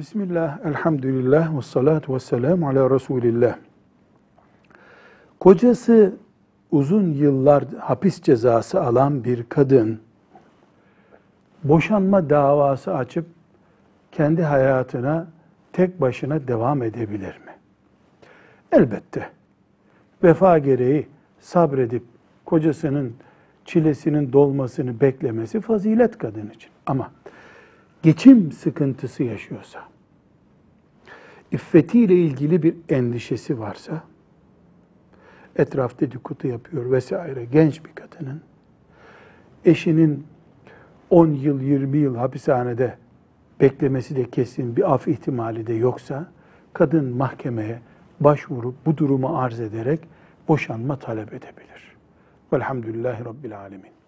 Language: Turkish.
Bismillah, elhamdülillah, ve salatu ve selamu ala Resulillah. Kocası uzun yıllar hapis cezası alan bir kadın, boşanma davası açıp kendi hayatına tek başına devam edebilir mi? Elbette. Vefa gereği sabredip kocasının çilesinin dolmasını beklemesi fazilet kadın için. Ama geçim sıkıntısı yaşıyorsa, iffetiyle ilgili bir endişesi varsa, etraf dedikodu yapıyor vesaire genç bir kadının, eşinin 10 yıl 20 yıl hapishanede beklemesi de kesin bir af ihtimali de yoksa, kadın mahkemeye başvurup bu durumu arz ederek boşanma talep edebilir. Velhamdülillahi Rabbil Alemin.